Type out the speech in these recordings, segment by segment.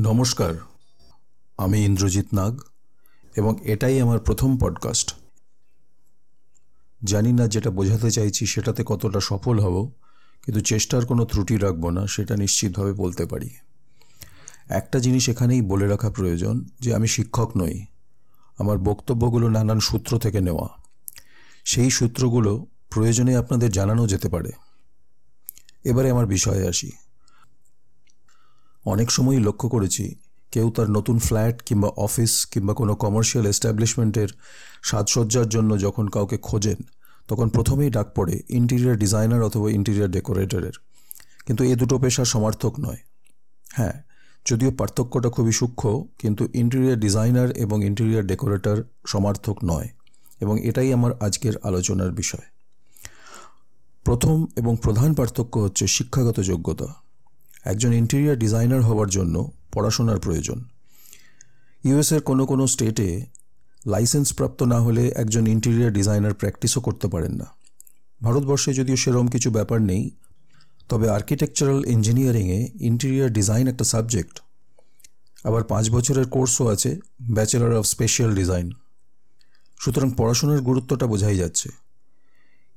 নমস্কার, আমি ইন্দ্রজিৎ নাগ এবং এটাই আমার প্রথম পডকাস্ট জানি না যেটা বোঝাতে চাইছি সেটাতে কতটা সফল হব, কিন্তু চেষ্টার কোনো ত্রুটি রাখব না, সেটা নিশ্চিতভাবে বলতে পারি। একটা জিনিস এখানেই বলে রাখা প্রয়োজন যে আমি শিক্ষক নই, আমার বক্তব্যগুলো নানান সূত্র থেকে নেওয়া। সেই সূত্রগুলো প্রয়োজনে আপনাদের জানানো যেতে পারে। এবারে আমার বিষয়ে আসি। অনেক সময়ই লক্ষ্য করেছি, কেউ তার নতুন ফ্ল্যাট কিংবা অফিস কিংবা কোনো কমার্শিয়াল এস্টাবলিশমেন্টের সাজসজ্জার জন্য যখন কাউকে খোঁজেন, তখন প্রথমেই ডাক পড়ে ইন্টিরিয়ার ডিজাইনার অথবা ইন্টিরিয়ার ডেকোরেটরের। কিন্তু এ দুটো পেশা সমার্থক নয়। হ্যাঁ যদিও পার্থক্যটা খুবই সূক্ষ্ম, কিন্তু ইন্টেরিয়ার ডিজাইনার এবং ইন্টেরিয়ার ডেকোরেটর সমার্থক নয় এবং এটাই আমার আজকের আলোচনার বিষয়। প্রথম এবং প্রধান পার্থক্য হচ্ছে শিক্ষাগত যোগ্যতা। একজন ইন্টেরিয়ার ডিজাইনার হওয়ার জন্য পড়াশোনার প্রয়োজন। ইউএসের কোনো কোনো স্টেটে লাইসেন্স প্রাপ্ত না হলে একজন ইন্টেরিয়ার ডিজাইনার প্র্যাকটিসও করতে পারেন না। ভারতবর্ষে যদিও সেরম কিছু ব্যাপার নেই, তবে আর্কিটেকচারাল ইঞ্জিনিয়ারিংয়ে ইন্টেরিয়ার ডিজাইন একটা সাবজেক্ট আবার পাঁচ বছরের কোর্সও আছে ব্যাচেলার অফ স্পেশাল ডিজাইন সুতরাং পড়াশোনার গুরুত্বটা বোঝাই যাচ্ছে।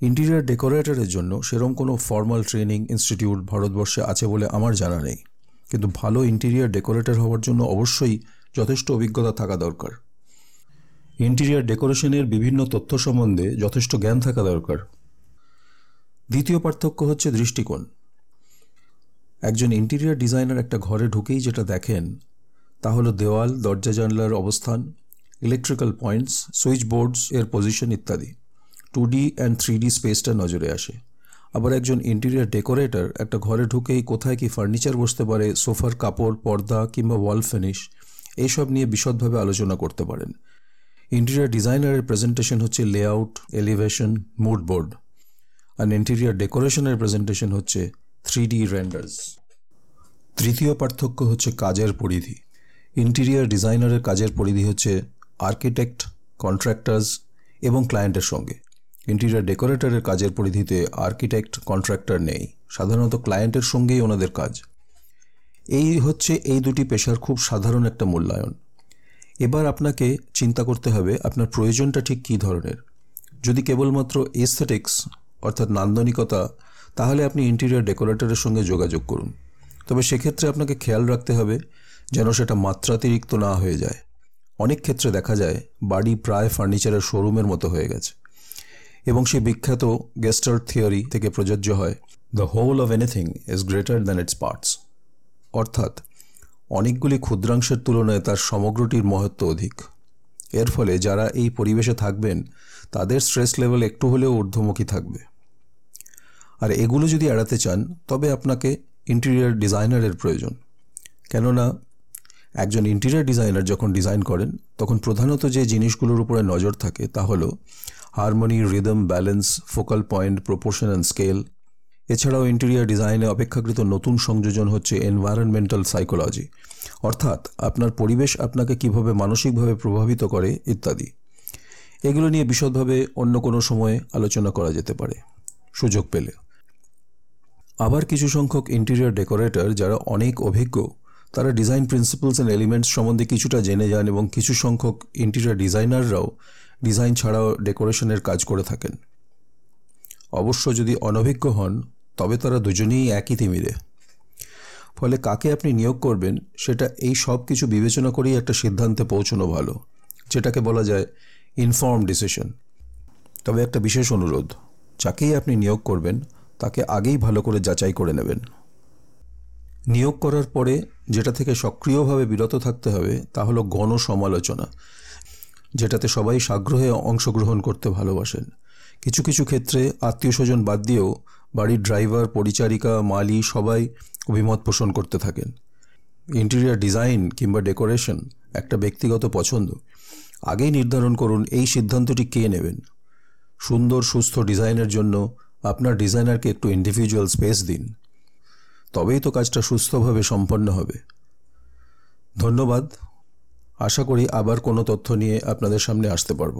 ইন্টিরিয়ার ডেকোরেটরের জন্য সেরম কোনো ফর্মাল ট্রেনিং ইনস্টিটিউট ভারতবর্ষে আছে বলে আমার জানা নেই। কিন্তু ভালো ইন্টিরিয়ার ডেকোরেটর হওয়ার জন্য অবশ্যই যথেষ্ট অভিজ্ঞতা থাকা দরকার। ইন্টিরিয়ার ডেকোরেশনের বিভিন্ন তথ্য সম্বন্ধে যথেষ্ট জ্ঞান থাকা দরকার। দ্বিতীয় পার্থক্য হচ্ছে দৃষ্টিকোণ। একজন ইন্টিরিয়ার ডিজাইনার একটা ঘরে ঢুকেই যেটা দেখেন, তা হলো দেওয়াল, দরজা জানলার অবস্থান ইলেকট্রিক্যাল পয়েন্টস সুইচ বোর্ডস এর পজিশন ইত্যাদি। Two D and three D স্পেসটা নজরে আসে। আবার একজন ইন্টেরিয়ার ডেকোরেটর একটা ঘরে ঢুকেই কোথায় কি ফার্নিচার বসতে পারে, সোফার কাপড়, পর্দা কিংবা ওয়াল ফিনিশ এইসব নিয়ে বিশদভাবে আলোচনা করতে পারেন। ইন্টেরিয়ার ডিজাইনারের প্রেজেন্টেশন হচ্ছে লেআউট এলিভেশন মুড বোর্ড আর ইন্টেরিয়ার ডেকোরেশনের প্রেজেন্টেশন হচ্ছে থ্রি ডি রেন্ডার্স তৃতীয় পার্থক্য হচ্ছে কাজের পরিধি। ইন্টেরিয়ার ডিজাইনারের কাজের পরিধি হচ্ছে আর্কিটেক্ট কন্ট্রাক্টার্স এবং ক্লায়েন্টের সঙ্গে। ইন্টেরিয়ার ডেকোরেটরের কাজের পরিধিতে আর্কিটেক্ট, কন্ট্রাক্টর নেই, সাধারণত ক্লায়েন্টের সঙ্গেই ওনাদের কাজ। এই হচ্ছে এই দুটি পেশার খুব সাধারণ একটা মূল্যায়ন। এবার আপনাকে চিন্তা করতে হবে, আপনার প্রয়োজনটা ঠিক কী ধরনের? যদি কেবলমাত্র এস্থেটিক্স অর্থাৎ নান্দনিকতা, তাহলে আপনি ইন্টেরিয়ার ডেকোরেটরের সঙ্গে যোগাযোগ করুন। তবে সেক্ষেত্রে আপনাকে খেয়াল রাখতে হবে যেন সেটা মাত্রাতিরিক্ত না হয়ে যায়। অনেক ক্ষেত্রে দেখা যায়, বাড়ি প্রায় ফার্নিচারের শোরুমের মতো হয়ে গেছে। এবং সেই বিখ্যাত গেস্টার থিওরি থেকে প্রযোজ্য হয়। The whole of anything is greater than its parts অর্থাৎ অনেকগুলি ক্ষুদ্রাংশের তুলনায় তার সমগ্রটির মহত্ব অধিক। এর ফলে যারা এই পরিবেশে থাকবেন তাদের স্ট্রেস লেভেল একটু হলেও ঊর্ধ্বমুখী থাকবে। আর এগুলো যদি এড়াতে চান তবে আপনাকে ইন্টেরিয়ার ডিজাইনারের প্রয়োজন। কেননা একজন ইন্টেরিয়ার ডিজাইনার যখন ডিজাইন করেন তখন প্রধানত যে জিনিসগুলোর উপরে নজর থাকে তা হলো harmony, rhythm, balance, focal point, proportion and scale. এছাড়াও ইন্টেরিয়ার ডিজাইনে অপেক্ষাকৃত নতুন সংযোজন হচ্ছে এনভায়রনমেন্টাল সাইকোলজি। অর্থাৎ আপনার পরিবেশ আপনাকে কীভাবে মানসিকভাবে প্রভাবিত করে, ইত্যাদি। এগুলো নিয়ে বিশদভাবে অন্য কোনো সময়ে আলোচনা করা যেতে পারে। সুযোগ পেলে। আবার কিছু সংখ্যক ইন্টেরিয়ার ডেকোরেটর যারা অনেক অভিজ্ঞ, তারা ডিজাইন প্রিন্সিপালস অ্যান্ড এলিমেন্টস সম্বন্ধে কিছুটা জেনে যান এবং কিছু সংখ্যক ইন্টেরিয়ার ডিজাইনাররাও ডিজাইন ছাড়াও ডেকোরেশনের কাজ করে থাকেন। অবশ্য যদি অনভিজ্ঞ হন, তবে তারা দুজনেই একই তিমিরে। ফলে কাকে আপনি নিয়োগ করবেন, সেটা এই সব কিছু বিবেচনা করেই একটা সিদ্ধান্তে পৌঁছানো ভালো, যেটাকে বলা যায় ইনফর্ম ডিসিশন তবে একটা বিশেষ অনুরোধ, যাকেই আপনি নিয়োগ করবেন, তাকে আগেই ভালো করে যাচাই করে নেবেন। নিয়োগ করার পরে যেটা থেকে সক্রিয়ভাবে বিরত থাকতে হবে, তা হলো গণ সমালোচনা। যেটাতে সবাই সাগ্রহে অংশগ্রহণ করতে ভালোবাসেন। কিছু কিছু ক্ষেত্রে আত্মীয় স্বজন বাদ দিয়েও বাড়ির ড্রাইভার, পরিচারিকা, মালি সবাই অভিমত পোষণ করতে থাকেন। ইন্টেরিয়ার ডিজাইন কিংবা ডেকোরেশন একটা ব্যক্তিগত পছন্দ। আগেই নির্ধারণ করুন এই সিদ্ধান্তটি কে নেবেন। সুন্দর, সুস্থ ডিজাইনের জন্য আপনার ডিজাইনারকে একটু ইন্ডিভিজুয়াল স্পেস দিন। তবেই তো কাজটা সুস্থভাবে সম্পন্ন হবে। ধন্যবাদ। আশা করি আবার কোনো তথ্য নিয়ে আপনাদের সামনে আসতে পারব।